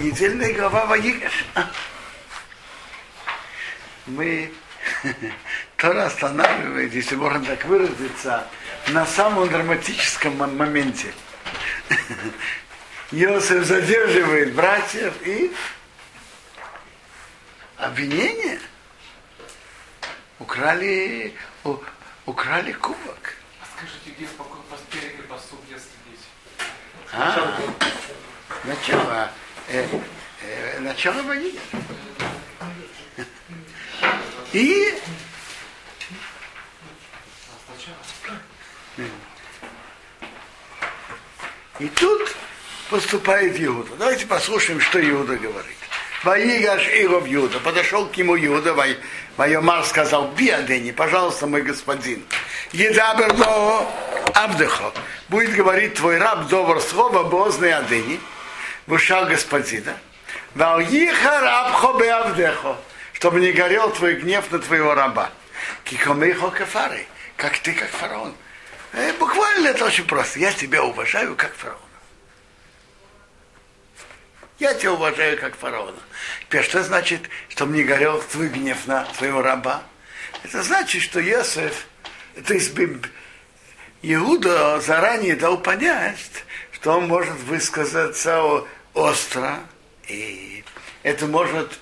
недельная глава Ваигаш. Мы Тора останавливает, если можно так выразиться, на самом драматическом моменте. Иосиф задерживает братьев и обвинение. Украли, у, украли кубок. А скажите, где спереди посуд, если здесь? А, начало, э, э, начало войны. И и тут поступает Иуда. Давайте послушаем, что Иуда говорит. Ваигаш Иров Юда. Подошел к нему Юда, Вайомар сказал, Биадени, пожалуйста, мой господин. Едаберло Абдехо. Будет говорить твой раб добр слово Бозный Адени. Валиха рабхо беавдехо. Чтобы не горел твой гнев на твоего раба. Кикомейхо кафары. Как ты, как фараон. Э, буквально это очень просто. Я тебя уважаю, как фараон. Я тебя уважаю как фараона. Теперь, что значит, чтобы не горел твой гнев на твоего раба? Это значит, что Иосиф, то есть Иуда заранее дал понять, что он может высказаться остро, и это может,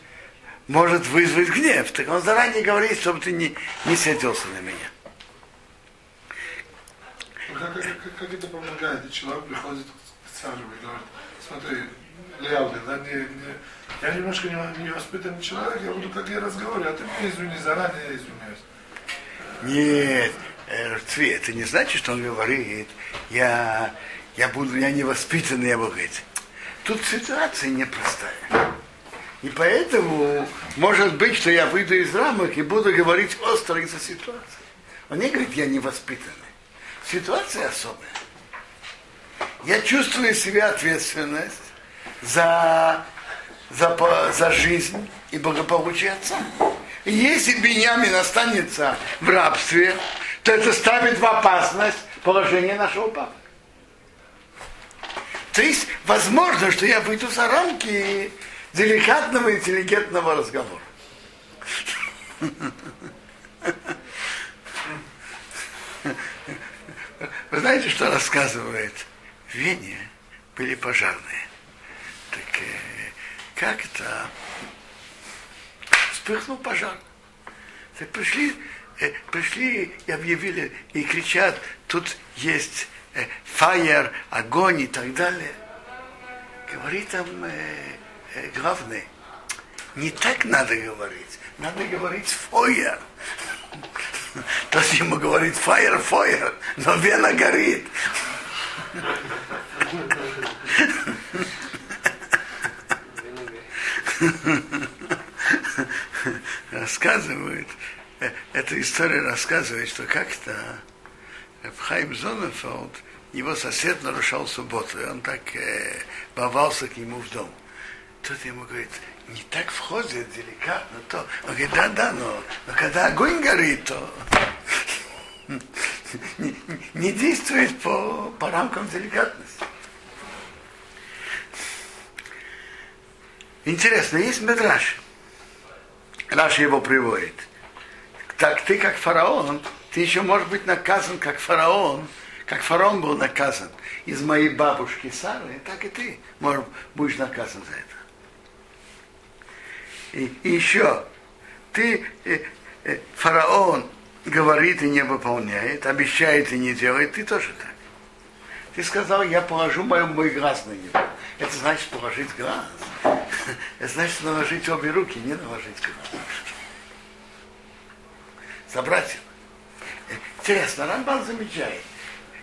может вызвать гнев. Так он заранее говорит, чтобы ты не, не сердился на меня. Как, как, как это помогает? И человек приходит к царю и говорит, смотри, Леалды, да, не, не, я немножко не, не воспитанный человек, я буду как я разговариваю, а ты мне извини, заранее извиняюсь. Нет, э, это не значит, что он говорит, я, я буду, я не воспитанный, я буду говорить. Тут ситуация непростая. И поэтому может быть, что я выйду из рамок и буду говорить остро из-за ситуации. Он не говорит, я не воспитанный. Ситуация особая. Я чувствую себя ответственность за, за, за жизнь и благополучие отца. И если Беньямин останется в рабстве, то это ставит в опасность положение нашего папы. Есть, возможно, что я выйду за рамки деликатного интеллигентного разговора. Вы знаете, что рассказывает в Вене были пожарные. Так э, как это? Вспыхнул пожар. Так пришли, э, пришли и объявили, и кричат, тут есть э, огонь и так далее. Говорит там э, э, главный, не так надо говорить, надо говорить фойер. То есть ему говорит фаер, фойер, но вена горит. рассказывает, э, эта история рассказывает, что как-то Хайм Зонефолд, его сосед нарушал субботу, и он так э, бовался к нему в дом. Тут ему говорит, не так входит деликатно то. Он говорит, да, да, но, но когда огонь горит, то не, действует по, по рамкам деликатности. Интересно, есть медраж. Раш его приводит. Так ты как фараон, ты еще можешь быть наказан как фараон, как фараон был наказан из моей бабушки Сары, так и ты можешь, будешь наказан за это. И, и еще, ты, э, э, фараон говорит и не выполняет, обещает и не делает, ты тоже так. Ты сказал, я положу мой, мой глаз на него. Это значит положить глаз. Это значит наложить обе руки, не наложить глаз. Собрать. Интересно, Рамбан замечает,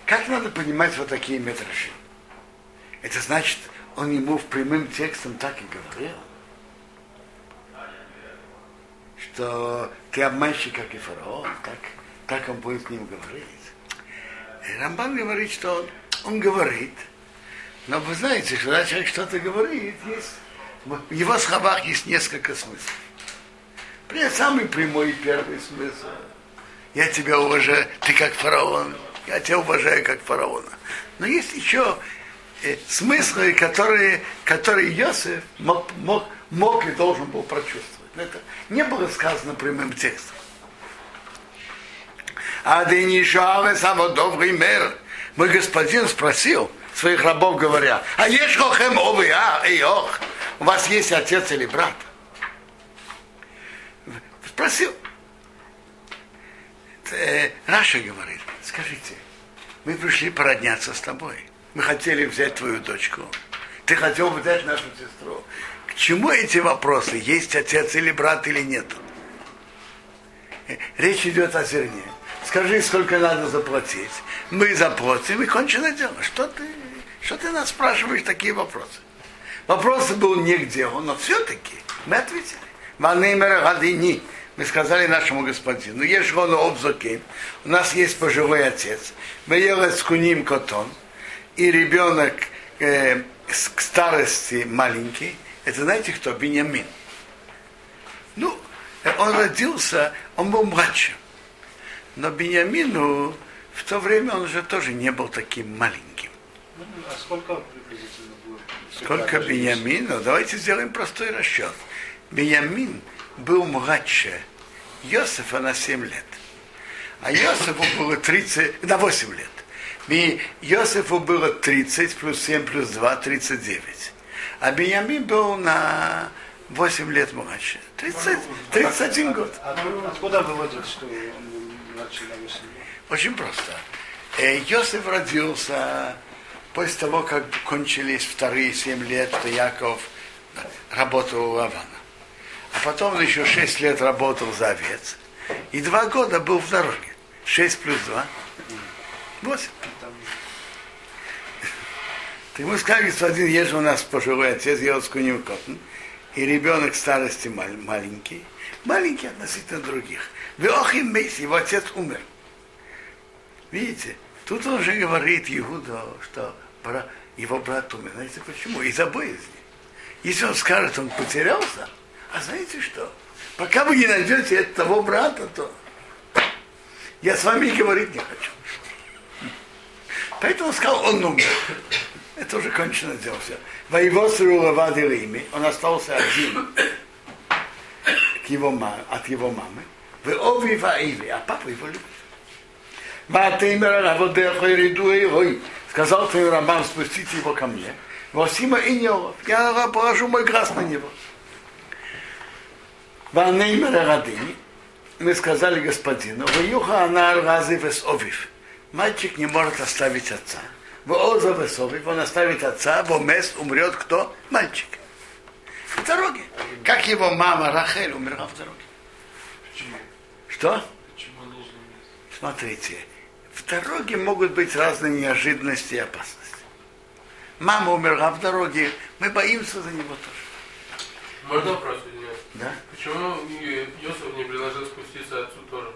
как надо понимать вот такие метражи? Это значит, он ему в прямым текстом так и говорил, что ты обманщик, как и фараон, так, так он будет к ним говорить. Рамбан говорит, что он, он говорит, но вы знаете, когда человек что-то говорит, есть, в его словах есть несколько смыслов. Самый прямой первый смысл. Я тебя уважаю, ты как фараон, я тебя уважаю как фараона. Но есть еще э, смыслы, которые, которые Иосиф мог, мог, мог и должен был прочувствовать. Это не было сказано прямым текстом. А Денишаве самодобрый мэр. Мой господин спросил своих рабов, говоря, а есть хохем овы, а, эй, ох, у вас есть отец или брат? Спросил. Э, Раша говорит, скажите, мы пришли породняться с тобой. Мы хотели взять твою дочку. Ты хотел взять нашу сестру. К чему эти вопросы? Есть отец или брат или нет? Э, речь идет о зерне. Скажи, сколько надо заплатить. Мы заплатим и кончено дело. Что ты, что ты нас спрашиваешь такие вопросы? Вопрос был не где он, но все-таки мы ответили. Ванеймер гадини. Мы сказали нашему господину, есть он обзокин, у нас есть пожилой отец, мы ели с куним котон, и ребенок э, к старости маленький, это знаете кто? Бенямин. Ну, он родился, он был младшим. Но Бенямину в то время он уже тоже не был таким маленьким. А сколько приблизительно было? Сколько Бенямину? Давайте сделаем простой расчет. Бенямин был младше Йосифа на 7 лет. А Йосифу было 30, на 8 лет. И Йосифу было 30 плюс 7 плюс 2, 39. А Бенямин был на 8 лет младше. 30, 31 год. Откуда что он младше на 8 лет? Очень просто. Э, Йосиф родился после того, как кончились вторые семь лет, что Яков работал у Лавана. А потом он еще шесть лет работал за овец. И два года был в дороге. Шесть плюс два. Восемь. Ты ему сказали, господин, есть у нас пожилой отец, с куним котн, и ребенок старости мал- маленький, маленький относительно других. Веохим Мейс, его отец умер. Видите, тут он уже говорит Иуда, что его брат умер. Знаете почему? Из-за боязни. Если он скажет, он потерялся, а знаете что? Пока вы не найдете того брата, то я с вами говорить не хочу. Поэтому сказал, он умер. Это уже кончено дело все. Воевосру Лавадилими, он остался один к его ма- от его мамы. Вы оби ваиви, а папа его любит. Сказал твоим рабам, спустите его ко мне. Васима и я положу мой глаз на него. Ванеймер Радини, мы сказали господину, Ваюха Анар Разивес Овив. Мальчик не может оставить отца. Вооза Весовив, он оставит отца, во мест умрет кто? Мальчик. В дороге. Как его мама Рахель умерла в дороге. Почему? Что? Почему он должен? Смотрите, в дороге могут быть разные неожиданности и опасности. Мама умерла в дороге, мы боимся за него тоже. Можно вопрос? Да? Почему и Йосиф не предложил спуститься отцу тоже?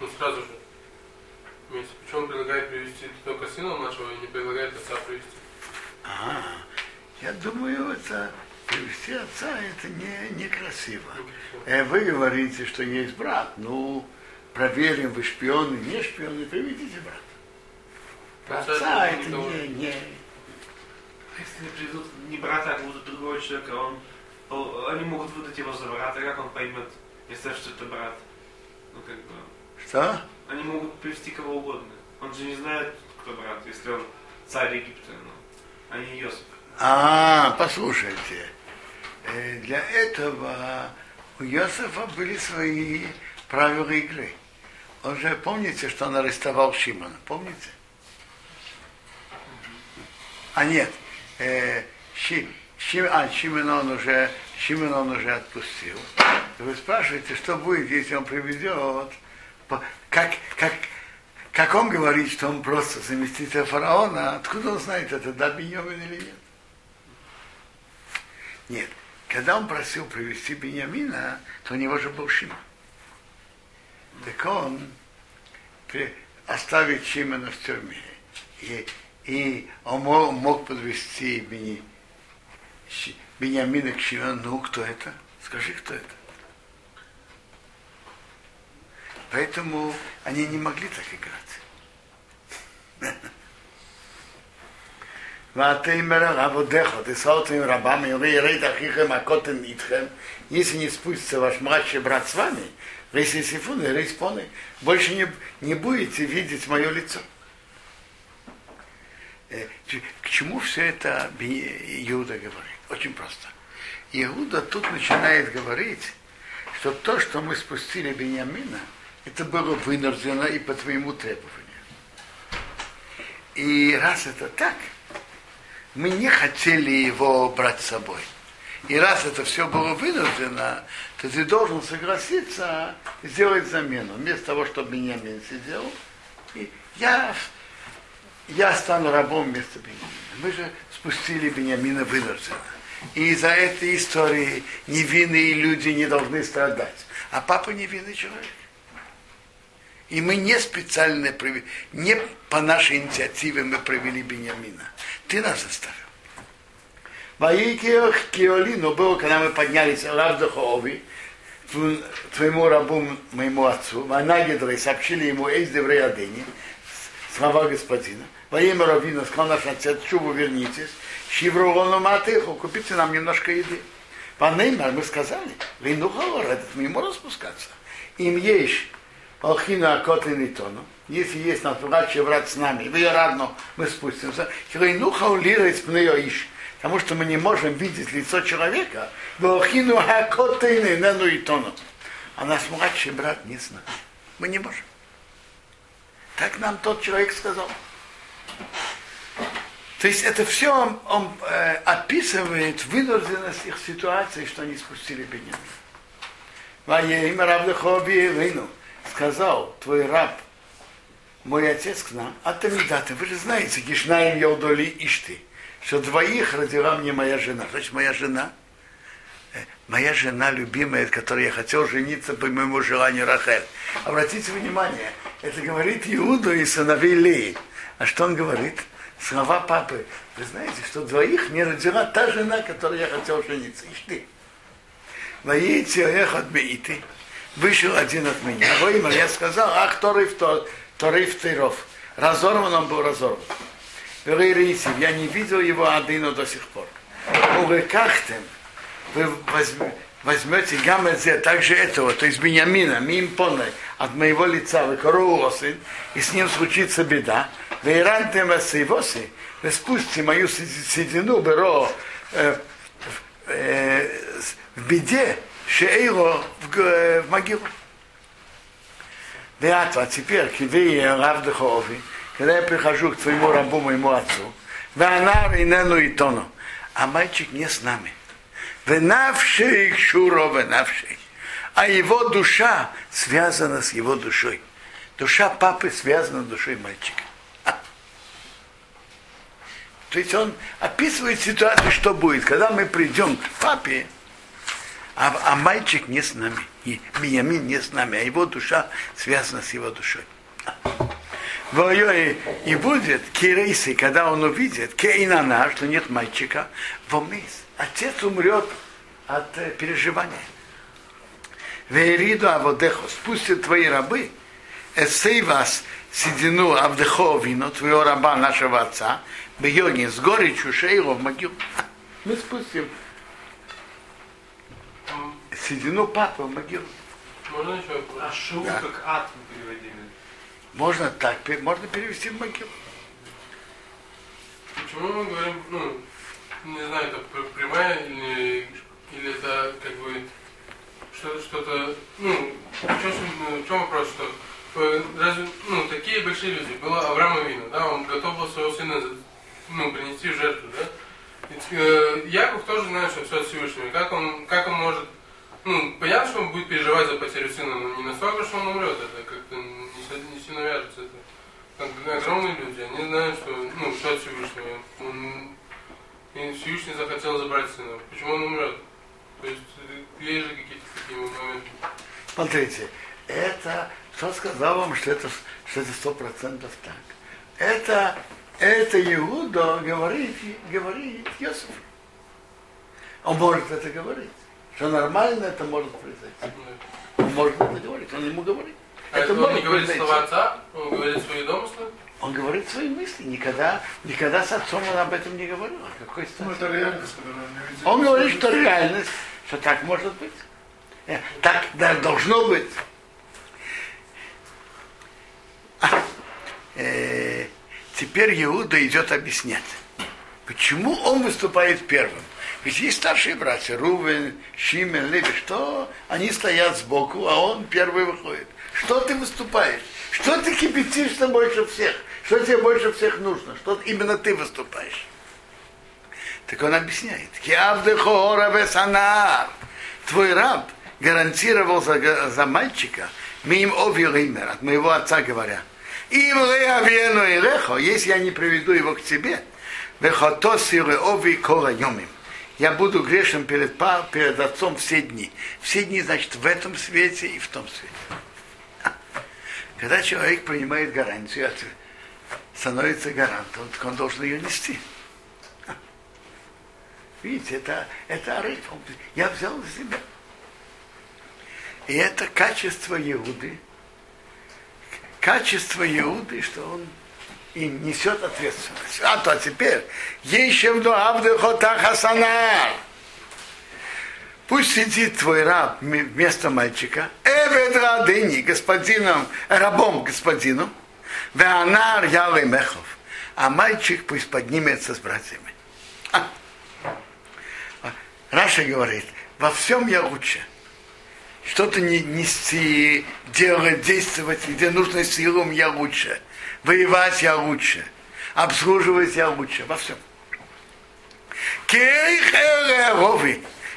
Ну сразу же. Почему он предлагает привести только сына младшего и не предлагает отца привести? А, я думаю, это привести отца это не, некрасиво. Э, Вы говорите, что есть брат, ну, проверим, вы шпионы, не шпионы, приведите брата. Про Отца это не, не, Если приведут не брата, а какого-то другого человека, он, они могут выдать его за брата, как он поймет, если что это брат? Ну, как бы, что? они могут привести кого угодно. Он же не знает, кто брат, если он царь Египта, ну, а не Йосиф. А, послушайте, э, для этого у Иосифа были свои правила игры. Он же, помните, что он арестовал Шимона, помните? А нет, э, Ши, Ши- а, Шимона он уже, Шимона он уже отпустил. Вы спрашиваете, что будет, если он приведет, как, как, как он говорит, что он просто заместитель фараона, откуда он знает, это да Беньямин или нет? Нет. Когда он просил привести Беньямина, то у него же был Шимон. Так он оставить Шимона в тюрьме. И, и он мог, мог подвести Бени, Беньямина к Шимону. Ну, кто это? Скажи, кто это? Поэтому они не могли так играть. Если не спустится ваш младший брат с вами, рейси сифуны, рейспоны, больше не, не будете видеть мое лицо. Э, К чему все это Иуда говорит? Очень просто. Иуда тут начинает говорить, что то, что мы спустили Бениамина, это было вынуждено и по твоему требованию. И раз это так, мы не хотели его брать с собой. И раз это все было вынуждено, то ты должен согласиться сделать замену. Вместо того, чтобы Бениамин сидел, и я, я стану рабом вместо Бениамина. Мы же спустили Бениамина вынужденно. И из-за этой истории невинные люди не должны страдать. А папа невинный человек. И мы не специально, не по нашей инициативе мы провели Бениамина. Ты нас заставил. Ваикиох Киоли, но было, когда мы поднялись Равдахови, твоему рабу, моему отцу, Ванагидрой сообщили ему Эйс Деврей Адени, слова господина. Во имя Равина сказал наш отец, чубу вернитесь, Шиврулону Матыху, купите нам немножко еды. Ванеймар, мы сказали, Вейну Халор, этот мы не можем спускаться. Им есть Алхина Акотлин и Тону. Если есть наш младший брат с нами, вы радно, мы спустимся. Хилайну Хаулира из иш. Потому что мы не можем видеть лицо человека. Алхину Акотлин Нену и Тону. А наш младший брат не знает. Мы не можем. Так нам тот человек сказал. То есть это все он, он э, описывает вынужденность их ситуации, что они спустили Беньямин. Ваеим Равдахоби Вину сказал твой раб, мой отец к нам, а ты не даты, вы же знаете, Гишнаим Йолдоли Ишти, что двоих родила мне моя жена. Значит, моя жена, э, моя жена любимая, от которой я хотел жениться по моему желанию Рахель. Обратите внимание, это говорит Иуду и сыновей Леи. А что он говорит? Слова папы. Вы знаете, что двоих мне родила та жена, которой я хотел жениться. Ишь ты. Воите от Меиты. Вышел один от меня. Во имя я сказал, ах, второй, второй второв. Разорван он был разорван. Говорите, я не видел его Адину до сих пор. Увлекахтем, вы возьмете, возьмете гаммезе, также этого, то есть Бениамина, мимпоной, от моего лица, вы сын, и с ним случится беда. Вы рантем асейвоси, вы спустите мою седину, беро, э, э, в беде, шейло в, г- в могилу. Веатва, теперь, киви рав Духови, когда я прихожу к твоему рабу, моему отцу, ванар и нену и тону, а мальчик не с нами. Венавший шуро венавший. А его душа связана с его душой. Душа папы связана с душой мальчика. То есть он описывает ситуацию, что будет, когда мы придем к папе, а, а мальчик не с нами, и Бениамин не с нами, а его душа связана с его душой. Воюй, и будет Кирейсы, когда он увидит, Кейнана, что нет мальчика, вомис. Отец умрет от э, переживания. Вериду Аводехо, спустят твои рабы, эсей вас седину Авдехо вино, твоего раба, нашего отца, бьёни с горечью шейло в могилу. Мы спустим седину папы в могилу. Можно еще вопрос? А шоу Да. как ад мы переводили. Можно так, можно перевести в могилу. Почему мы говорим, ну, не знаю, это пр- прямая или, или это как бы что- что-то, ну, в чем, суть- в чем вопрос, что э, разве, ну, такие большие люди, было Авраам Авину, да, он готов был своего сына, за- ну, принести жертву, да, Ведь, э, Яков тоже знает, что все от Всевышнего, как он, как он может, ну, понятно, что он будет переживать за потерю сына, но не настолько, что он умрет, это как-то не, не сильно вяжется, это огромные люди, они знают, что, ну, что от Всевышнего. Он, и Всевышний захотел забрать сына. Почему он умрет? То есть э, есть же какие-то такие моменты. Смотрите, это, кто сказал вам, что это сто процентов так? Это, это Иуда говорит, говорит Йосиф. Он может это говорить. Что нормально это может произойти. Он может это говорить, он ему говорит. А это он может не говорит произойти. слова отца, он говорит свои домыслы. Он говорит свои мысли. Никогда, никогда с отцом он об этом не говорил. О какой Ну, стати? это реальность, он. Он говорит, что реальность, что так может быть. Э, Так да, должно быть. А, э, теперь Иуда идет объяснять, почему он выступает первым. Ведь есть старшие братья, Рувен, Шимен, Леви, что они стоят сбоку, а он первый выходит. Что ты выступаешь? Что ты кипятишься больше всех? Что тебе больше всех нужно? Что именно ты выступаешь? Так он объясняет. Твой раб гарантировал за, за мальчика мим овилимер, от моего отца говоря. Им леавену и лехо, если я не приведу его к тебе, вехото силы ови кола йомим. Я буду грешен перед, перед отцом все дни. Все дни, значит, в этом свете и в том свете. Когда человек принимает гарантию, становится гарантом, так он должен ее нести. Видите, это, это ариф. Он- Я взял за себя. И это качество Иуды. Качество Иуды, что он и несет ответственность. А то теперь, ещем до Авдехота Хасанар. Пусть сидит твой раб вместо мальчика, Эвед Радыни, господином, рабом господину, Веанар Ялый Мехов, а мальчик пусть поднимется с братьями. А. А. Раша говорит, во всем я лучше. Что-то не нести, делать, действовать, где нужно силам, я лучше. Воевать я лучше. Обслуживать я лучше. Во всем.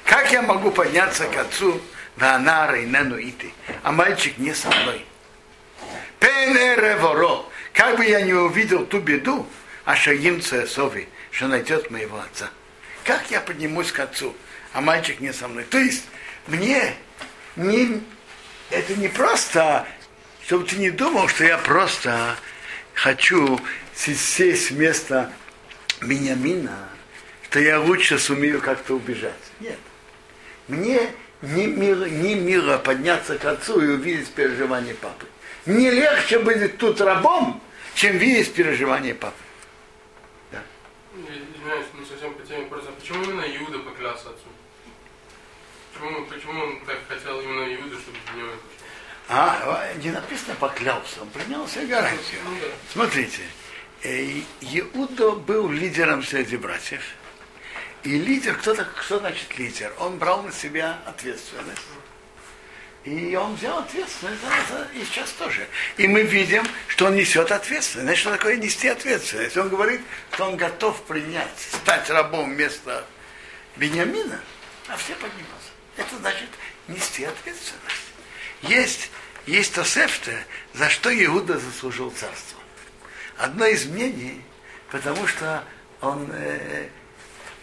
Как я могу подняться к отцу на анара и нену иты, а мальчик не со мной? Как бы я не увидел ту беду, а шаим сови, что найдет моего отца. Как я поднимусь к отцу, а мальчик не со мной? То есть мне не, это не просто, чтобы ты не думал, что я просто хочу сесть вместо Бениамина, что я лучше сумею как-то убежать. Нет. Мне не мило, не мило подняться к отцу и увидеть переживания папы. Мне легче быть тут рабом, чем видеть переживания папы. Я Извиняюсь, не совсем по теме просто. Почему именно Иуда поклялся отцу? Почему, почему он так хотел именно Иуду, чтобы за него А, не написано поклялся, он принял себе гарантию. Ну. Смотрите, э, Иуда был лидером среди братьев. И лидер, кто, так, что значит лидер? Он брал на себя ответственность. И он взял ответственность за это и сейчас тоже. И мы видим, что он несет ответственность. Значит, что такое нести ответственность? Он говорит, что он готов принять, стать рабом вместо Бениамина, а все поднимутся. Это значит нести ответственность. Есть, есть Тосефта, за что Иуда заслужил царство. Одно из мнений, потому что он э,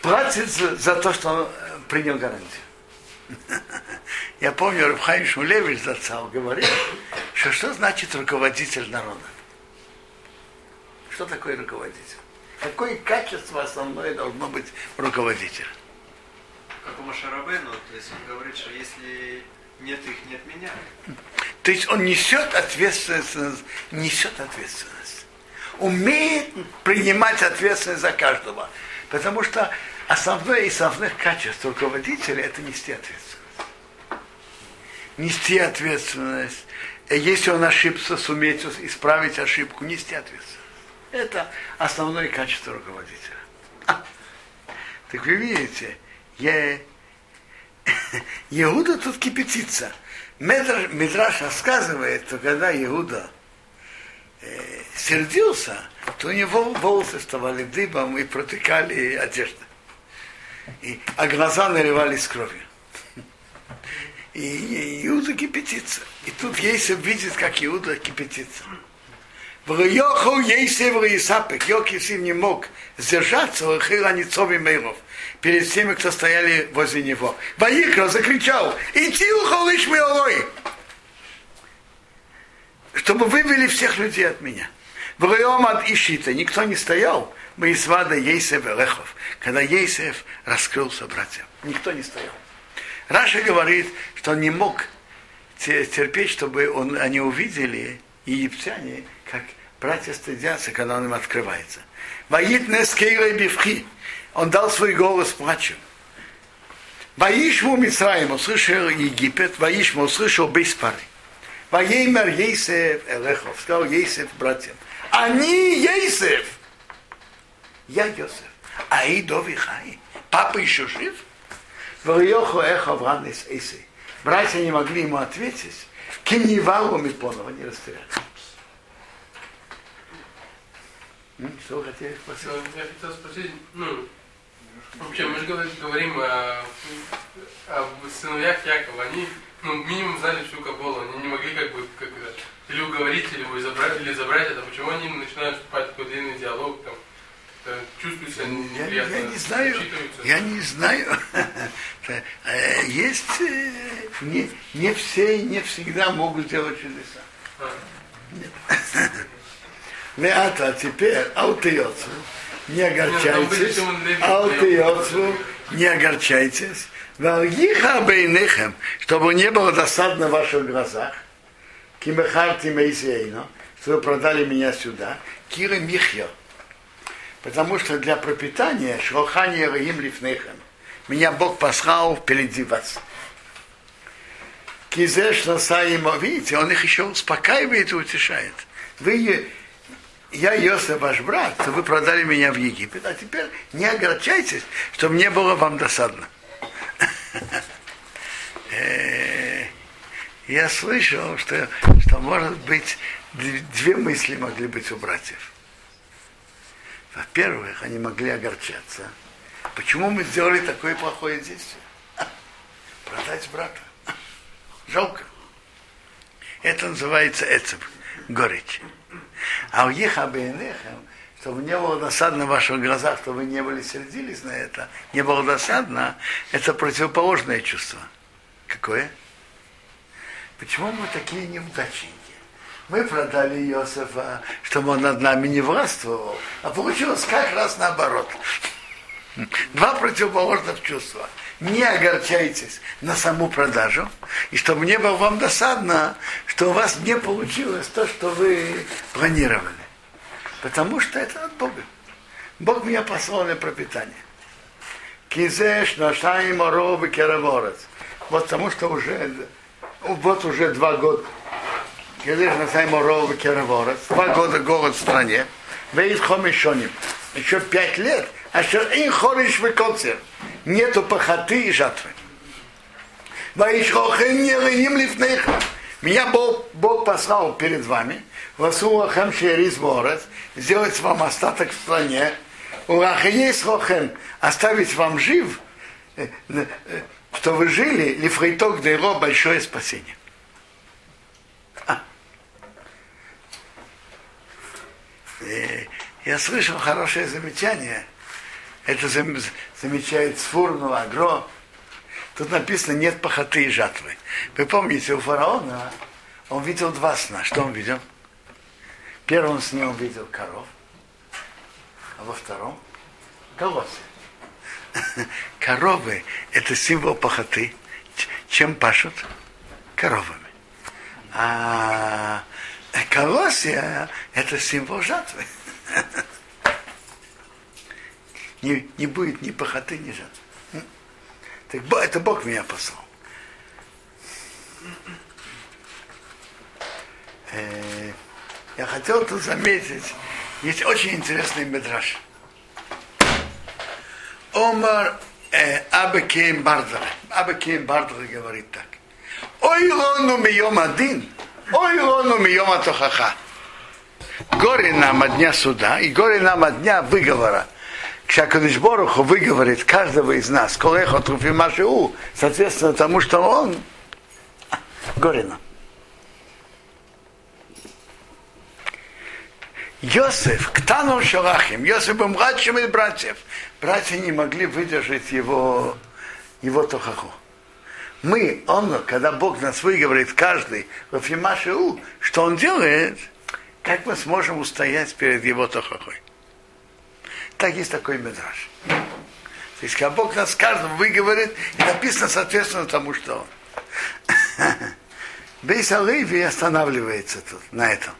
платит за, за то, что он э, принял гарантию. Я помню, Рабхайм Шмулевич зацал говорил, что что значит руководитель народа? Что такое руководитель? Какое качество основное должно быть у руководителя? Как у Машарабену, то есть он говорит, что если нет их, нет меня. То есть он несет ответственность, несет ответственность. Умеет принимать ответственность за каждого. Потому что основное из основных качеств руководителя это нести ответственность. Нести ответственность. Если он ошибся, суметь исправить ошибку, нести ответственность. Это основное качество руководителя. Так вы видите, я... Иуда тут кипятится. Медраш, рассказывает, что когда Иуда э, сердился, то у него волосы вставали дыбом и протыкали одежды. И, а глаза наливались кровью. И, Иуда кипятится. И тут Ейсев видит, как Иуда кипятится. Вроехал Ейсев Исапек. Йокисив не мог сдержаться, Лахила Ницови Мейров перед теми, кто стояли возле него. Ваикра закричал, идти ухолыш милой, чтобы вывели всех людей от меня. Вроем от Ишита никто не стоял, мы из вада Ейсев Лехов, когда Ейсев раскрылся братьям. Никто не стоял. Раша говорит, что он не мог терпеть, чтобы он, они увидели, египтяне, братья стыдятся, когда он им открывается. Воит Нескейра Бивхи. Он дал свой голос плачу. Воишму Мицраим услышал Египет, Воишму услышал Бейспары. Воеймер Ейсев Элехов, сказал Ейсев братьям. Они Ейсев. Я Йосеф. А и Дови Хай. Папа еще жив? Варьоху Эхо Вранес Эйсей. Братья не могли ему ответить. Кем не валу Мипонова не расстреляли. М, Что вы хотели спросить? Ну, Я хотел спросить, ну, вообще мы же говорим, говорим о, о сыновьях Якова, они, ну, минимум знали всю Каболу, они не могли как бы, как или уговорить, или, вы забрать, или забрать это, почему они начинают вступать в такой длинный диалог, там, э, чувствуют себя Я, неприятно, я не знаю, я не знаю. Э, Есть э, не, не все и не всегда могут делать чудеса. А. Меата, теперь аутоёцу, не огорчайтесь, аутоёцу, не огорчайтесь, Валгиха бейнехем, чтобы не было досадно в ваших глазах, кимехарти мейсейно, что вы продали меня сюда, кира михьо, потому что для пропитания шрохани рагим лифнехем, меня Бог послал впереди вас. Кизеш насаимо, видите, он их еще успокаивает и утешает. Вы, я Йосиф, ваш брат, то вы продали меня в Египет, а теперь не огорчайтесь, чтобы не было вам досадно. Э, Я слышал, что, что может быть две мысли могли быть у братьев. Во-первых, они могли огорчаться. Почему мы сделали такое плохое действие? Продать брата. Жалко. Это называется эцеп, горечь. А у Ехабейнехем, чтобы не было досадно в ваших глазах, чтобы вы не были сердились на это, не было досадно, это противоположное чувство. Какое? Почему мы такие неудачники? Мы продали Иосифа, чтобы он над нами не властвовал, а получилось как раз наоборот. Два противоположных чувства. Не огорчайтесь на саму продажу, и чтобы не было вам досадно, что у вас не получилось то, что вы планировали. Потому что это от Бога. Бог меня послал на пропитание. Кизеш, Нашаим, Оров и Кераворец. Вот потому что уже, вот уже два года. Кизеш, Нашаим, Оров и Кераворец. Два года голод в стране. Вейт Хомишоним. Еще пять лет. А что ин хориш векоцер. Нету похоты и жатвы. Меня Бог, Бог послал перед вами, Васулахам Шерис Ворец, сделать вам остаток в стране, Урахаес Хохем, оставить вам жив, э, э, что вы жили, Лифрейток Дейро, большое спасение. А. Э, Я слышал хорошее замечание. Это зам- замечает Сфурну, Агро. Тут написано нет похоты и жатвы. Вы помните, у фараона он видел два сна. Что он видел? В первом сне он видел коров, а во втором колосы. Коровы – это символ похоты. Чем пашут? Коровами. А колосья – это символ жатвы. Не, не будет ни похоты, ни жатвы. Так это Бог меня послал. Э, Я хотел тут заметить, есть очень интересный медраж. אומר э, Аба Коэн Бардела. Аба Коэн Бардела говорит так. אוי לנו מיום הדין, אוי לנו מיום התוכחה. Горе нам от дня суда и горе нам от дня выговора. כשהקדוש ברוך הוא выговорит каждого из нас, כל אחד לפי מה שהוא, соответственно тому, что он, горе нам. Йосиф, Ктану Шалахим, Йосиф был младшим из братьев. Братья не могли выдержать его, его тохаху. Мы, он, когда Бог нас выговорит каждый в Фимашиу, что он делает, как мы сможем устоять перед его тохахой? Так есть такой медраж. То есть, когда Бог нас каждому выговорит, и написано соответственно тому, что он. Бейс Алейви останавливается тут, на этом.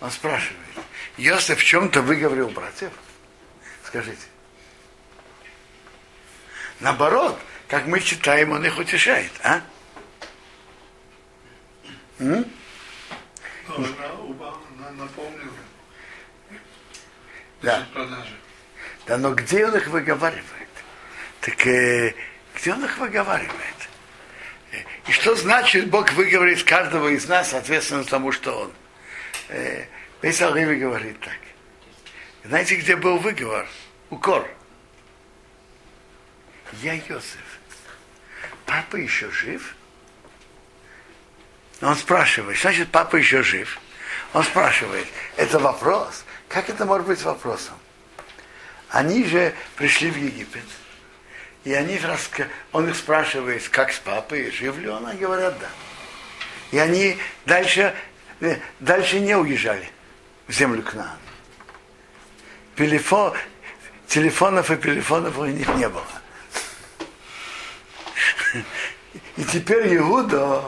Он спрашивает, Йосиф в чем-то выговорил братьев? Скажите. Наоборот, как мы читаем, он их утешает, а? М? Напомнил. Да. продажи. Да, но где он их выговаривает? Так э, где он их выговаривает? Э, И что значит Бог выговорит каждого из нас, соответственно тому, что он? Э, Весь Алгиви говорит так. Знаете, где был выговор? Укор. Я Йосиф. Папа еще жив? Он спрашивает, значит, папа еще жив. Он спрашивает, это вопрос? Как это может быть вопросом? Они же пришли в Египет. И они раска... он их спрашивает, как с папой, жив ли он, они говорят, да. И они дальше, э, дальше не уезжали в землю к нам. Телефон, телефонов и телефонов у них не было. И теперь Иуда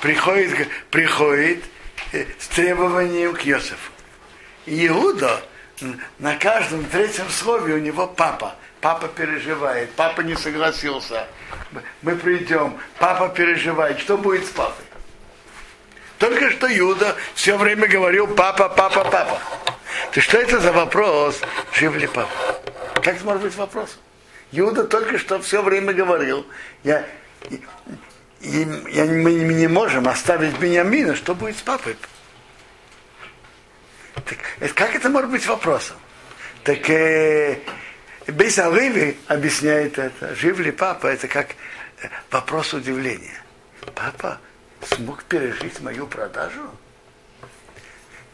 приходит, приходит э, с требованием к Йосифу. И Иуда на каждом третьем слове у него папа. Папа переживает, папа не согласился. Мы- придем, папа переживает. Что будет с папой? Только что Юда все время говорил папа, папа, папа. Ты что это за вопрос? Жив ли папа? Как это может быть вопрос? Юда только что все время говорил. Я, и- я- мы не можем оставить Бениамина, что будет с папой? Так, как это может быть вопросом? Так э, Бейс Аливи объясняет это. Жив ли папа? Это как э, вопрос удивления. Папа смог пережить мою продажу?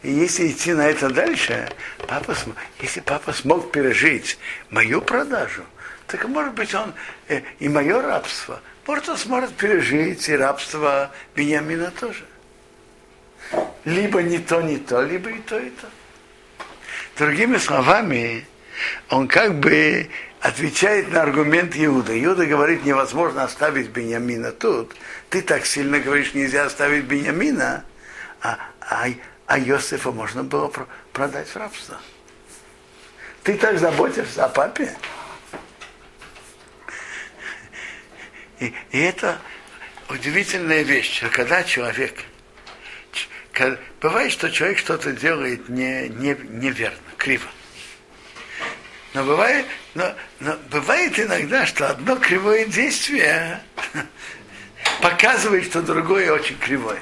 И если идти на это дальше, папа, см- если папа смог пережить мою продажу, так может быть он э, и мое рабство, может он сможет пережить и рабство Бениамина тоже. Либо не то, не то, либо и то, и то. Другими словами, он как бы отвечает на аргумент Иуда. Иуда говорит, невозможно оставить Бениамина тут. Ты так сильно говоришь, нельзя оставить Бениамина, а, а, а Иосифа можно было про- продать в рабство. Ты так заботишься о папе? И, и это удивительная вещь, когда человек, бывает, что человек что-то делает не, не, неверно, криво. Но бывает, но, но бывает иногда, что одно кривое действие показывает, что другое очень кривое.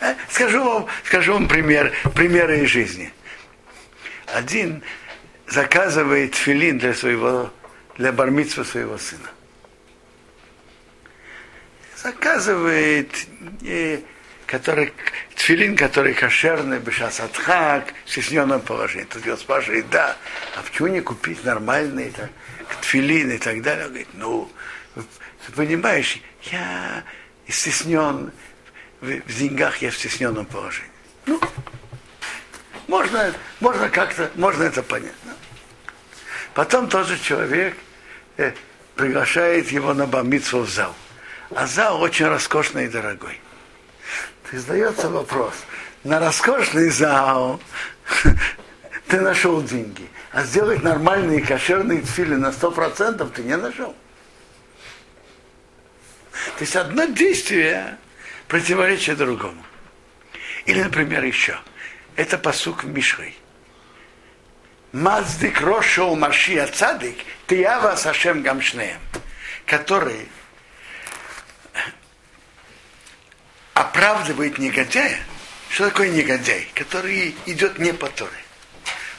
А, Скажу вам, скажу вам пример, примеры из жизни. Один заказывает филин для своего, для бармитства своего сына. Заказывает э, который, тфилин, который кошерный, бешасадхак, в стесненном положении. Тут он спрашивает, да, а почему не купить нормальный так, тфилин и так далее? Он говорит, ну, понимаешь, я стеснен, в, деньгах я в стесненном положении. Ну, можно, можно как-то, можно это понять. Потом тот же человек э, приглашает его на бамитсу в зал. А зал очень роскошный и дорогой. И задается вопрос, на роскошный зал ты нашел деньги, а сделать нормальные кошерные тфили на 100% ты не нашел. То есть одно действие противоречит другому. Или, например, еще. Это посук в Мишрей. Маздик Рошоу Машия Цадик Тиява Сашем Гамшнеем, который оправдывает негодяя. Что такое негодяй? Который идет не по Торе.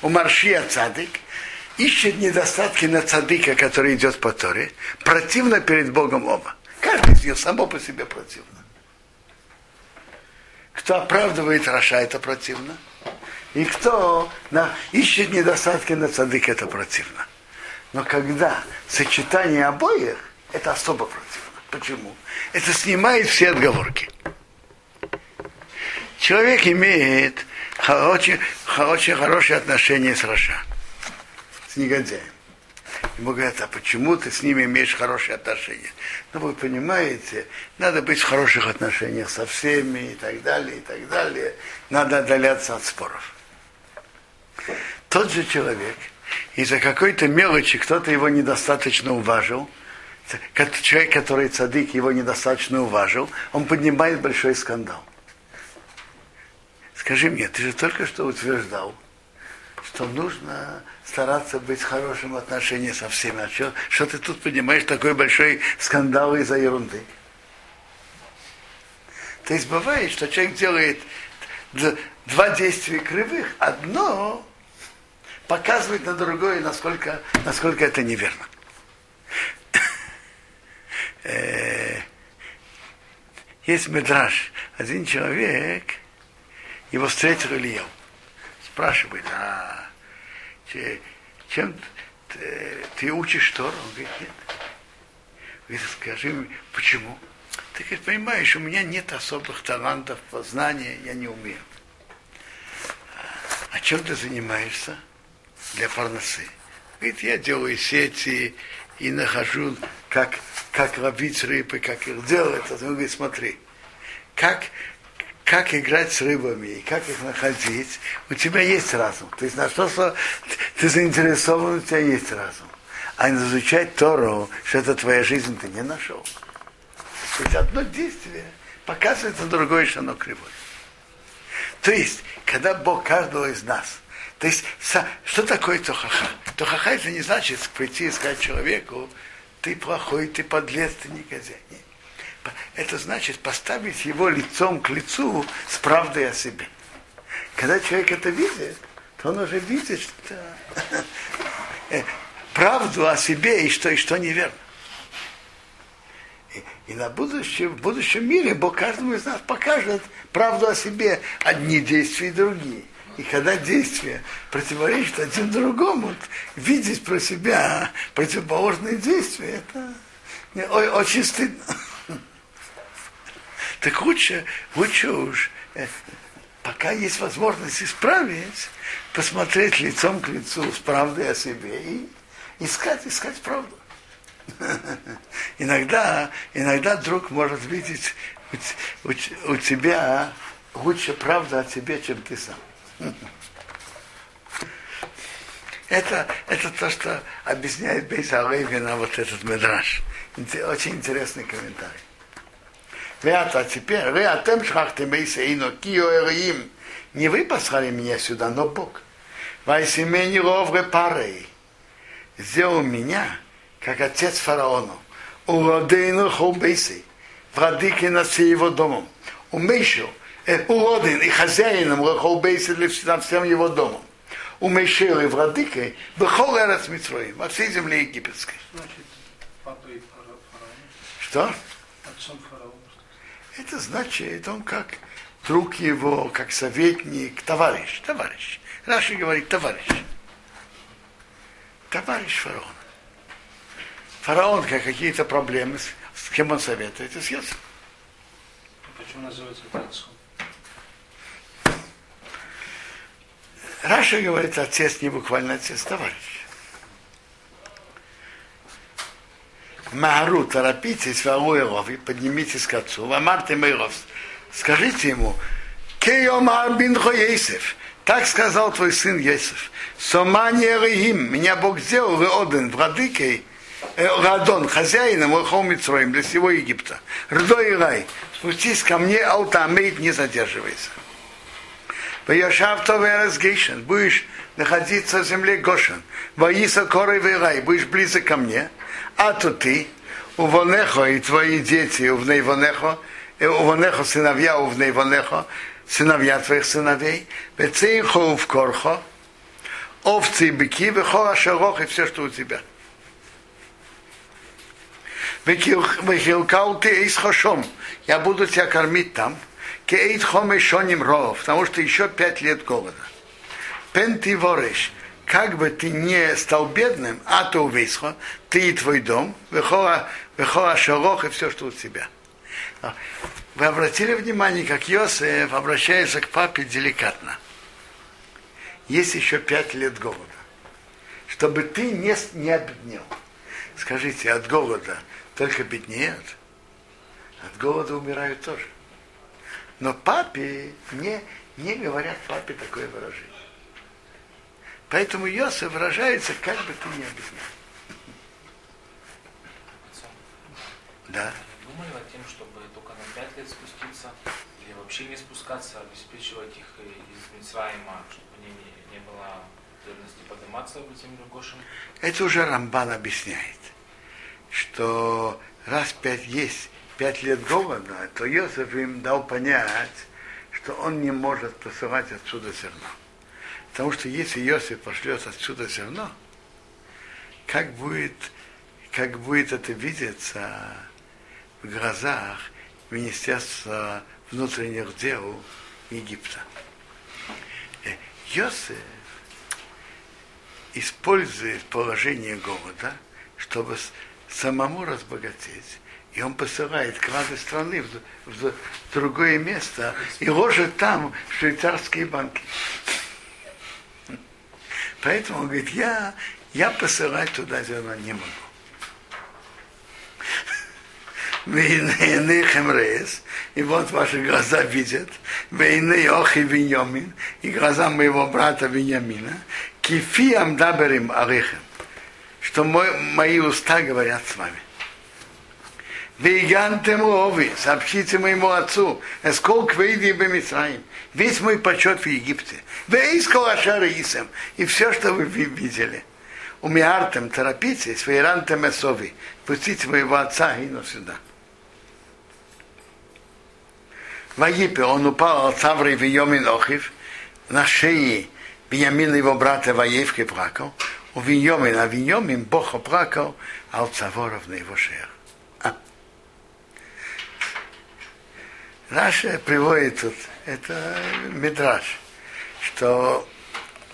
У Маршия Цадик ищет недостатки на цадыка, который идет по Торе, противно перед Богом оба. Каждый из них само по себе противно. Кто оправдывает רשע, это противно. И кто на, ищет недостатки на цадик, это противно. Но когда сочетание обоих, это особо противно. Почему? Это снимает все отговорки. Человек имеет очень, очень хорошие отношения с רשע, с негодяем. Ему говорят, а почему ты с ними имеешь хорошие отношения? Ну, вы понимаете, надо быть в хороших отношениях со всеми и так далее, и так далее. Надо отдаляться от споров. Тот же человек, из-за какой-то мелочи кто-то его недостаточно уважил, человек, который цадык его недостаточно уважил, он поднимает большой скандал. Скажи мне, ты же только что утверждал, что нужно стараться быть в хорошем отношении со всеми. А что, что ты тут поднимаешь такой большой скандал из-за ерунды? То есть бывает, что человек делает два действия кривых, одно показывает на другое, насколько, насколько это неверно. Э, есть медраж. Один человек, его встретил Илья. Спрашивает, а чем ты, ты учишь Тору? Он говорит, нет. Говорит, скажи мне, почему? Ты говорит, понимаешь, у меня нет особых талантов, познания, я не умею. А чем ты занимаешься для парносы? Говорит, я делаю сети и нахожу, как, как ловить рыбы, как их делать. Он говорит, смотри, как, как играть с рыбами и как их находить, у тебя есть разум. То есть на что, что ты заинтересован, у тебя есть разум. А изучать Тору, что это твоя жизнь, ты не нашел. То есть одно действие показывает на другое, что оно кривое. То есть, когда Бог каждого из нас, то есть, что такое тохаха? Тохаха это не значит прийти и сказать человеку, ты плохой, ты подлец, ты негодяй. Это значит поставить его лицом к лицу с правдой о себе. Когда человек это видит, то он уже видит что э, правду о себе и что, и что неверно. И, и на будущем, в будущем мире Бог каждому из нас покажет правду о себе, одни действия и другие. И когда действия противоречат один другому, видеть про себя противоположные действия, это очень стыдно. Так лучше, лучше уж, э, пока есть возможность исправить, посмотреть лицом к лицу с правдой о себе и искать, искать правду. Иногда, иногда друг может видеть у, у, у тебя лучше правда о тебе, чем ты сам. Это, это то, что объясняет Бейса Левина вот этот медраж. Очень интересный комментарий. Вята теперь, вы атем шхахтем бейсейно, кио эроим. Не вы послали меня сюда, но Бог. Вайсимени ровре парей. Сделал меня, как отец фараону. Уродейну холбейсей. Владыки над его домом. Умейшил. Уродин и хозяином холбейсей над всем его домом. Умейшил и владыкой бехол эрец Митроим, во всей земле египетской. Значит. Что? Отцом фараона. Это значит, он как друг его, как советник, товарищ, товарищ. Раши говорит товарищ. Товарищ фараона. Фараон, как какие-то проблемы, с, кем он советует, с Йосифом. Почему называется это отцом? Раша говорит, отец не буквально отец, товарищ. Маару, торопитесь, Валуэров, и поднимитесь к отцу. Вамарте Мейров, скажите ему, Кейомар бинхо Ейсев, так сказал твой сын Ейсев. Сомани Рихим, меня Бог сделал, вы один, владыкой, Радон, хозяином Лохол Митроим для всего Египта. Рдо и спустись ко мне, Алтамейт, не задерживайся. Будешь находиться в земле Гошен. Ваиса Корой Рай, будешь близок ко мне а то ты, у Вонехо и твои дети, у Внейвонехо, у Вонехо сыновья, у Внейвонехо, сыновья твоих сыновей, Бецейхо в Корхо, овцы и быки, Вехора Шарох и все, что у тебя. Вехилкал ты из Хошом, я буду тебя кормить там, Кейт Хоме Шоним Ров, потому что еще пять лет голода. Пенти Вореш, как бы ты не стал бедным, а то увисхо, ты и твой дом, выхоа шарох и все, что у тебя. А, вы обратили внимание, как Йосеф обращается к папе деликатно. Есть еще пять лет голода. Чтобы ты не, не обеднел. Скажите, от голода только беднеют? От голода умирают тоже. Но папе не, не говорят папе такое выражение. Поэтому Йосиф выражается, как бы ты ни объяснял. Да. Думали над тем, чтобы только на пять лет спуститься, или вообще не спускаться, обеспечивать их э, из Мицраима, чтобы не, не, не было трудности подниматься в землю Гошем? Это уже Рамбан объясняет, что раз пять есть пять лет голода, то Йосиф им дал понять, что он не может посылать отсюда зерно. Потому что если Йосиф пошлет отсюда зерно, как будет, как будет это видеться в глазах Министерства внутренних дел Египта. Э, Йосиф использует положение голода, чтобы самому разбогатеть. И он посылает клады страны в, в другое место и ложит там швейцарские банки. Поэтому он говорит, я, я посылать туда зерно не могу. Хемрес, и вот ваши глаза видят, Вейны Охи Виньомин, и глаза моего брата Виньямина, Кифиам Даберим Алихем, что мой, мои уста говорят с вами. Вейгантем Ови, сообщите моему отцу, сколько выйди бы Мисраим, весь мой почет в Египте, вейского Ашара Исам, и все, что вы видели. Умиартем, торопитесь, вейрантем Эсови, пустите моего отца и сюда. Ваипе, он упал от Савры в Йомин Охив, на шее Вениамина его брата Ваевки плакал, у Виньомин, а Виньомин Бог плакал, а от Саворов на его шеях. Раша приводит тут, это Мидраш, что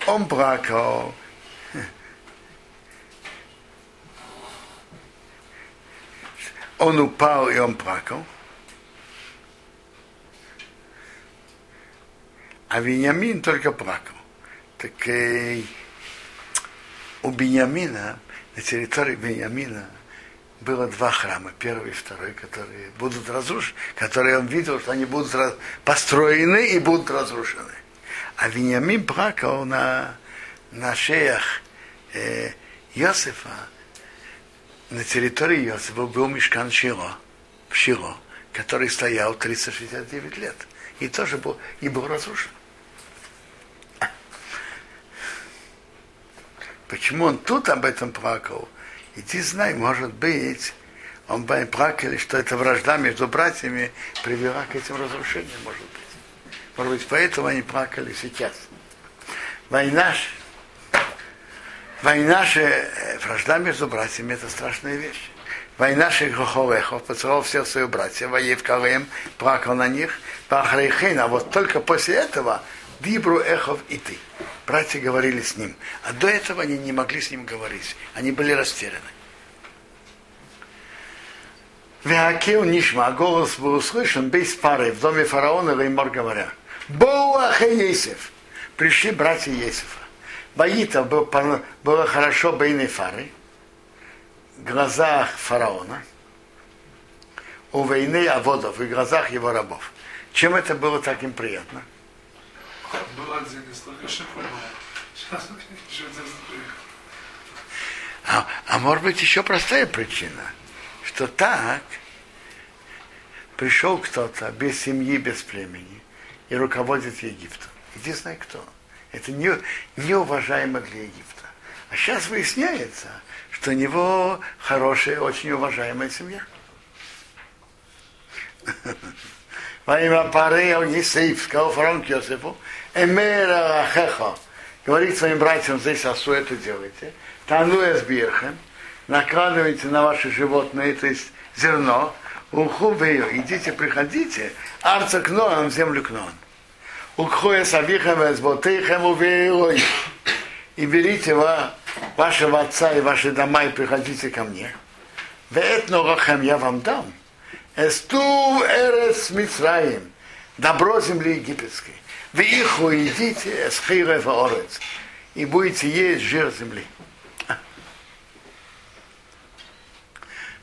он плакал, он упал и он плакал, а Вениамин только плакал. Так э, у Бениамина, на территории Бениамина, было два храма, первый и второй, которые будут разрушены, которые он видел, что они будут построены и будут разрушены. А Вениамин плакал на, на шеях э, Иосифа, на территории Иосифа был мешкан Шило, в Шило, который стоял 369 лет. И тоже был, и был разрушен. Почему он тут об этом плакал? Иди знай, может быть, он плакал, что эта вражда между братьями привела к этим разрушениям, может. Может быть, поэтому они плакали сейчас. Война, война же, э, вражда между братьями, это страшная вещь. Война Шехоховехов поцеловал всех своих братьев, Ваев Калем, плакал на них, Пахрейхейн, а вот только после этого Дибру Эхов и ты братья говорили с ним. А до этого они не могли с ним говорить. Они были растеряны. Веакил Нишма, голос был услышан, без пары в доме фараона Леймор говоря. Боуахе Есев. Пришли братья Есефа. Баита был, было хорошо бейной фары, в глазах фараона, у войны Аводов и в глазах его рабов. Чем это было так им приятно? А, а может быть еще простая причина, что так пришел кто-то без семьи, без племени и руководит Египтом. Единственное кто. Это не, неуважаемо для Египта. А сейчас выясняется, что у него хорошая, очень уважаемая семья. Во имя пары Есеев сказал фараон Йосифу, Эмера Ахеха, говорит своим братьям здесь, а что это делаете? Тану эсбирхем, накладывайте на ваши животные, то есть зерно, уху идите, приходите, арца к в землю к нон. Ухуя савихем эсботейхем увейлой. И берите ва, вашего отца и ваши дома и приходите ко мне. Веэтнорахем я вам дам. Эсту эрес Мицраим. Добро земли египетской. Вы их уедите с орец и будете есть жир земли.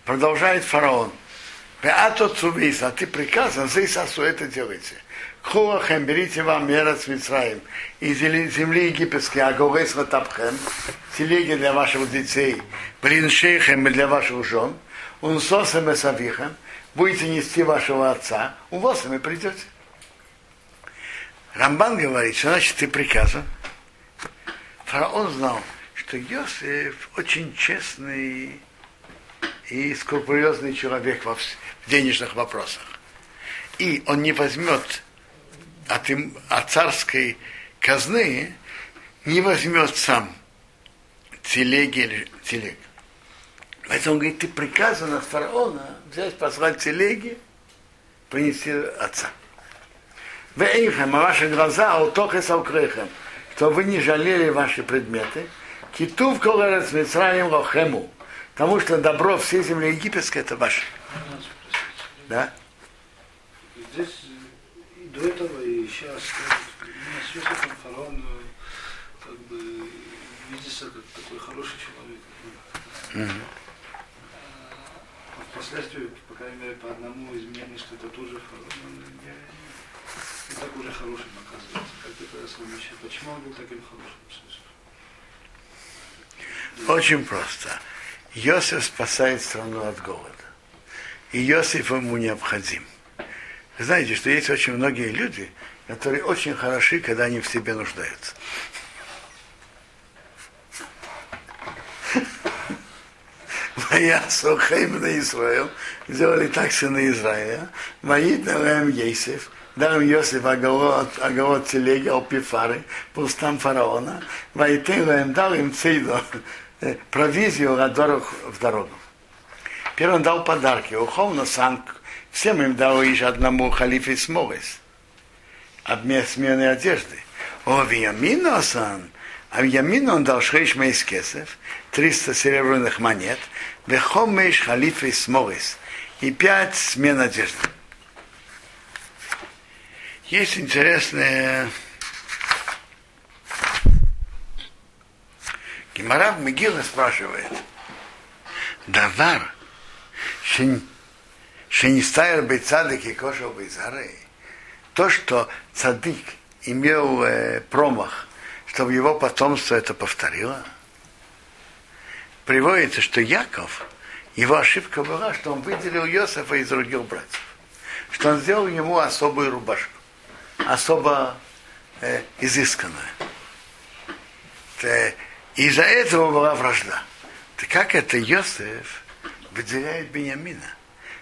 Продолжает фараон. Сувис, а ты приказан, за Исасу это делайте. Кхуахем, берите вам мера с Мицраем, из земли египетской, а говорит тапхем, телеги для ваших детей, блин шейхем для ваших жен, он сосем и савихем, будете нести вашего отца, у вас и придете. Рамбан говорит, что значит ты приказан. Фараон знал, что Йосиф очень честный и скрупулезный человек в денежных вопросах. И он не возьмет от, им, от царской казны, не возьмет сам телеги или телег. Поэтому он говорит, ты приказан от фараона взять, послать телеги, принести отца. Вы а ваши глаза, а утоха саукрехем, что вы не жалели ваши предметы, китув колерец мицраим лохему, потому что добро всей земли египетской это ваше. Да? Здесь до этого, и сейчас, именно с Йосифом фараон как бы видится как такой хороший человек. Мгм. А впоследствии, по крайней мере, по одному из мнений, что это тоже фараон, не так уже хорошим оказывается, как когда совмещал. Почему он был таким хорошим? Очень просто. Йосиф спасает страну от голода. И Йосиф ему необходим. Знаете, что есть очень многие люди, которые очень хороши, когда они в себе нуждаются. Моя Сохайм на Израил, сделали так сыны Израиля, мои Дарем Ейсев, Дарем Йосиф Агалот, Агалот Телеги, Алпифары, по устам фараона, Вайтен дал им цейду, э, провизию на дорогу, в дорогу. Первый он дал подарки, уховно сам, всем им дал лишь одному халифе Смолес, обмен смены одежды. О, Виямину Асан, а Виямину он дал шрейш мейс кесов, 300 серебряных монет, Бехомеш халифе Смолес, и пять смен одежды. Есть интересная Гимара в Мегиле спрашивает, Давар, Шенистайр Бейцадык и Кошел Бейзары, то, что цадык имел э, промах, чтобы его потомство это повторило, приводится, что Яков, его ошибка была, что он выделил Иосифа из других братьев, что он сделал ему особую рубашку, особо э, изысканную. Э, Из-за этого была вражда. Так как это Иосиф выделяет Бениамина?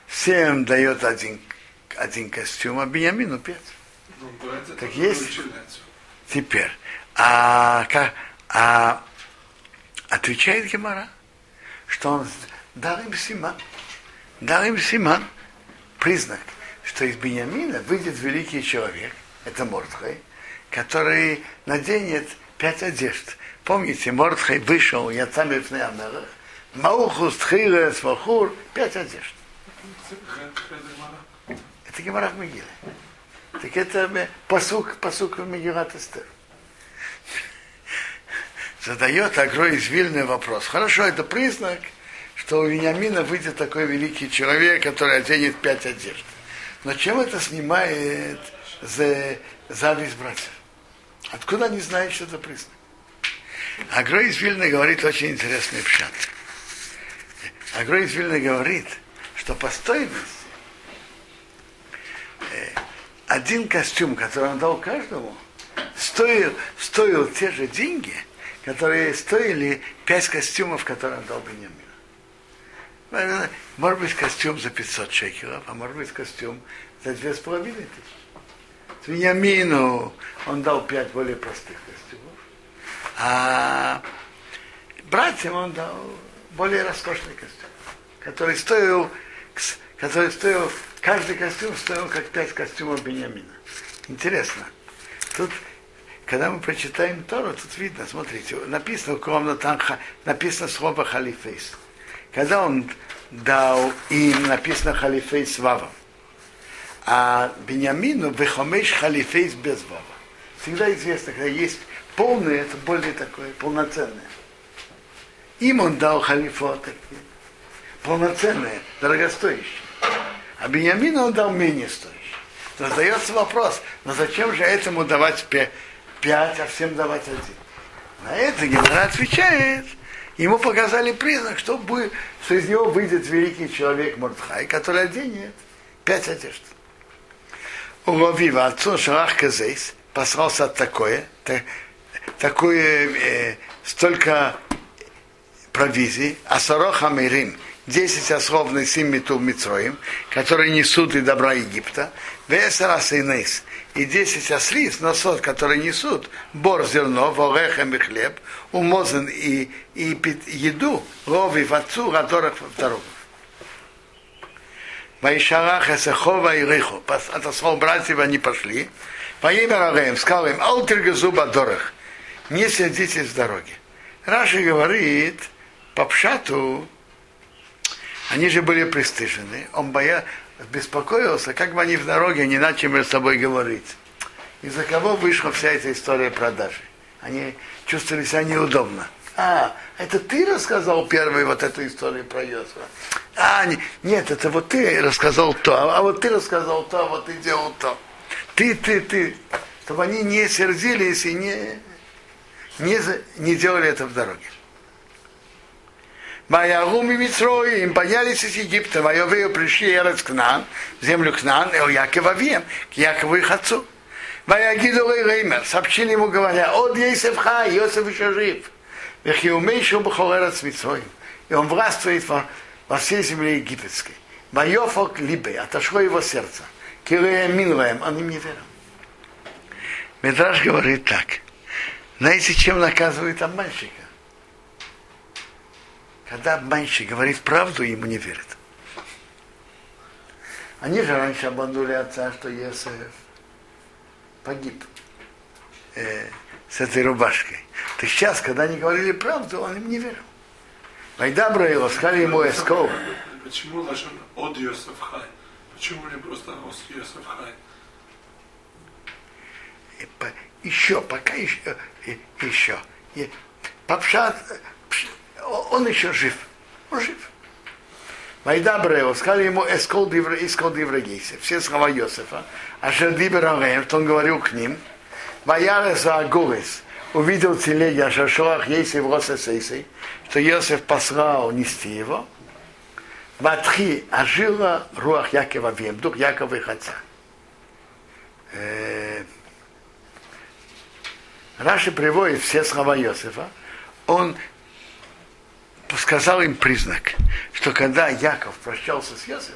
Всем дает один, один костюм, а Бениамину пять. Ну, Так есть? Теперь, а, как, а отвечает Гемара, что он дал им Симан. Дал им Симан. Признак, что из Бениамина выйдет великий человек, это Мордхай, который наденет пять одежд. Помните, Мордхай вышел, я там Амелах, Маухус, Тхилес, Вахур, пять одежд. Это Гемара в Мегиле. Так это э, посук, посук в Мегилат Эстер. Задает Агро из вопрос. Хорошо, это признак, что у Вениамина выйдет такой великий человек, который оденет пять одежд. Но чем это снимает за зависть братьев? Откуда они знают, что это признак? Агро из говорит очень интересный пшат. Агро из говорит, что по стоимости э, один костюм, который он дал каждому, стоил, стоил те же деньги, которые стоили пять костюмов, которые он дал Беньямину. Э, Может быть, костюм за 500 шекелов, а может быть, костюм за две с половиной тысячи. Вениамину он дал пять более простых костюмов, а братьям он дал более роскошный костюм, который стоил, который стоил, каждый костюм стоил как пять костюмов Бениамина. Интересно. Тут, когда мы прочитаем Тору, тут видно, смотрите, написано там, написано слово халифейс. Когда он дал им, написано халифейс вавом. А Бениамину вехомеш халифейс без вава. Всегда известно, когда есть полное, это более такое, полноценное. Им он дал халифо такие, полноценные, дорогостоящие. А Беньямину он дал менее стоящий. Но задается вопрос, но зачем же этому давать пять, а всем давать один? На это Гемора отвечает, ему показали признак, что, будет, что из него выйдет великий человек Мордхай, который оденет пять одежд. У Ловива отцу Шарах Казейс послался такое, та- такое э, столько провизии, а Сорох Амирим, 10 ослов Несим Миту которые несут и добра Египта, Весера Сейнес, и 10 ослиц, носот, которые несут бор зерно, волехем и хлеб, умозен и, и еду, лови в отцу, которых во втором. Вайшарах Эсехова и Риху. Отослал братьев, они пошли. Во имя Рареем сказал им, Алтергезу Бадорах, не сердитесь в дороге. Раши говорит, по пшату, они же были пристыжены. Он боя... беспокоился, как бы они в дороге не начали с собой говорить. Из-за кого вышла вся эта история продажи. Они чувствовали себя неудобно. А, это ты рассказал первый вот эту историю про Йосифа? А, не- нет, это вот ты рассказал то, а, а вот ты рассказал то, а вот ты делал то. Ты, ты, ты. Чтобы они не сердились и не, не, не делали это в дороге. Ваярум и Митрои, им боялись из Египта, Вайовею пришли Эрец Кнан, в землю Кнан, и у Якова Вием, к Якову их отцу. Ваягиду Реймер, сообщили ему, говоря, от Йосеф Хай, Йосеф еще жив. Вехиумейшу Бахолерец Митроим. И он властвует во, во всей земле египетской. Вайофок Либе, отошло его сердце. Кирея Минраем, он им не верил. Медраж говорит так. Знаете, чем наказывает обманщика? Когда обманщик говорит правду, ему не верят. Они же раньше обманули отца, что Есеф погиб э, с этой рубашкой. Так сейчас, когда они говорили правду, он им не верил. Вайдабра его, сказали ему Эсков. Почему Лашон от Йосеф Хай? Почему не просто от Йосеф Хай? Еще, пока еще, еще. Пш- он еще жив. Он жив. Вайдабра его, сказали ему Эскол Дивра, Искол Дивра Гейсе. Все слова Йосефа. А Алеем, что он говорил к ним. Ваярес Агурес. Увидел телеги Ашашоах Ейсей в Росесейсей, что Йосеф послал нести его. Ватхи Ажила Руах Якова Вем, дух Якова их отца. Э, Раши приводит все слова Иосифа. Он сказал им признак, что когда Яков прощался с Иосифом,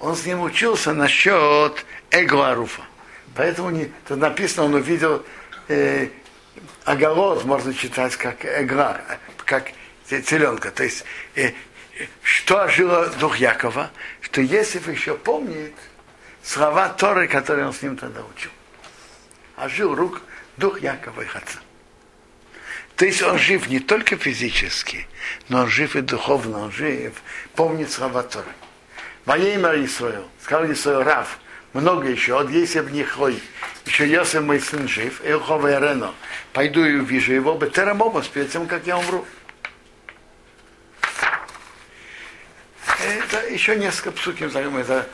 он с ним учился насчет Эгларуфа. Поэтому не, тут написано, он увидел э, огород, можно читать как эгла, как теленка. То есть, э, что ожило дух Якова, что Есиф еще помнит слова Торы, которые он с ним тогда учил. Ожил рук, дух Якова их отца. То есть он жив не только физически, но он жив и духовно, он жив, помнит слова Торы. Моей Марии Исраил, сказал Исраил Рав, много еще, от Есев Нихой, еще Йосеф мой сын жив, и Рено, пойду и увижу его, Бетерамомос, перед тем, как я умру. Это еще несколько псуким. Это э,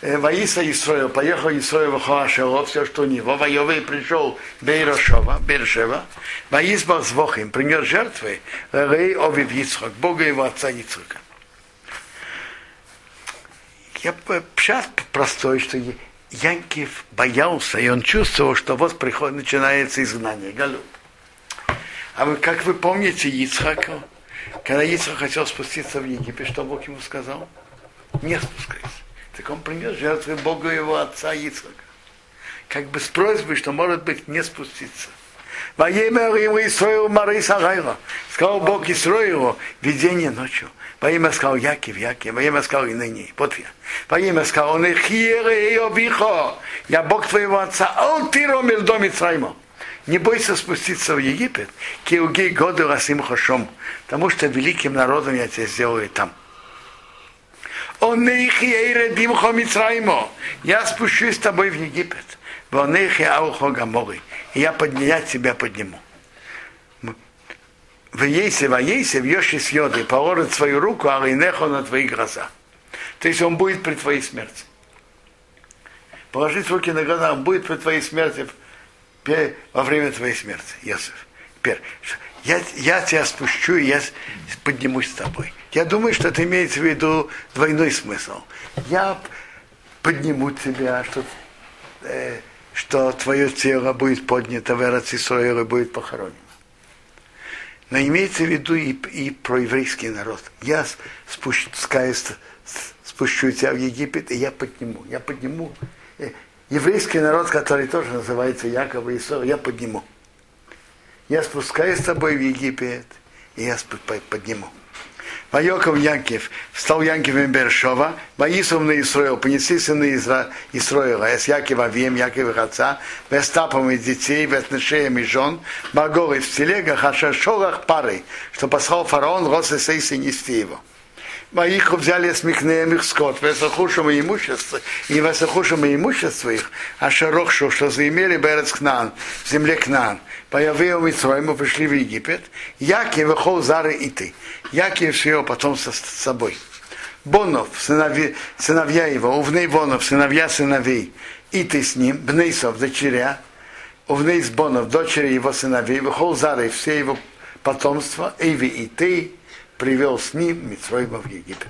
Ваиса Исроил, поехал Исроил в Хоашело, все, что у него. Вайовый пришел Бейрошова, Бершева. Ваисбах с Вохим, принес жертвы Рей Овив Ицхак, Бога его отца Ицхака. Я пшат простой, что Янкив боялся, и он чувствовал, что вот приходит, начинается изгнание, Галю. А вы, как вы помните, Ицхака, когда Ицхак хотел спуститься в Египет, что Бог ему сказал? Не спускайся. Так он принес жертвы Богу его отца Ицхака. Как бы с просьбой, что может быть не спуститься. Воемя ему Исроил Марей Сарайла. Сказал Бог Исроилу видение ночью. Во имя сказал Якив, Якив, во имя сказал и ныне. Вот я. Во имя сказал, он обихо. Я Бог твоего отца. Ал ты ромил дом Ицрайма. Не бойся спуститься в Египет. Киугей году расим хошом. Потому что великим народом я тебя сделаю там. Он. Я спущусь с тобой в Египет. И я подня, я тебя подниму. В Ейсе, в Ейсе, в Йоши с Йоды, положит свою руку, а Рейнехо на твои глаза. То есть он будет при твоей смерти. Положить руки на глаза, он будет при твоей смерти во время твоей смерти, Иосиф. Теперь, я, я тебя спущу, и я поднимусь с тобой. Я думаю, что это имеется в виду двойной смысл. Я подниму тебя, что, э, что твое тело будет поднято в и будет похоронено. Но имеется в виду и, и про еврейский народ. Я спускаюсь, спущу тебя в Египет, и я подниму. Я подниму. Э, Еврейский народ, который тоже называется Яков и Исаак, я подниму. Я спускаюсь с тобой в Египет, и я подниму. Вайоков Янкив, встал Янкив и Бершова, Ваисов на Исраил, понесли сыны Изра... Исраила, с Якива Вем, Якива их отца, Вестапом из детей, Вестнешеем и жен, Багоры в телегах, а шашорах пары, что послал фараон, рос и нести его. Моих взяли с Микнеем их скот, весохушим и имущество, и весохушим и имущество их, а шарохшу, что заимели Берец Кнан, в земле Кнан. Появил Митроему, пришли в Египет, Яки выхол Зары и ты. Яки все его потомство с собой. Бонов, сыновья, сыновья его, Увней Бонов, сыновья сыновей, и ты с ним, Бнейсов, дочеря, Увней с Бонов, дочери его сыновей, выхол Зары, все его потомство, Эйви и ты, привел с ним Митроима в Египет.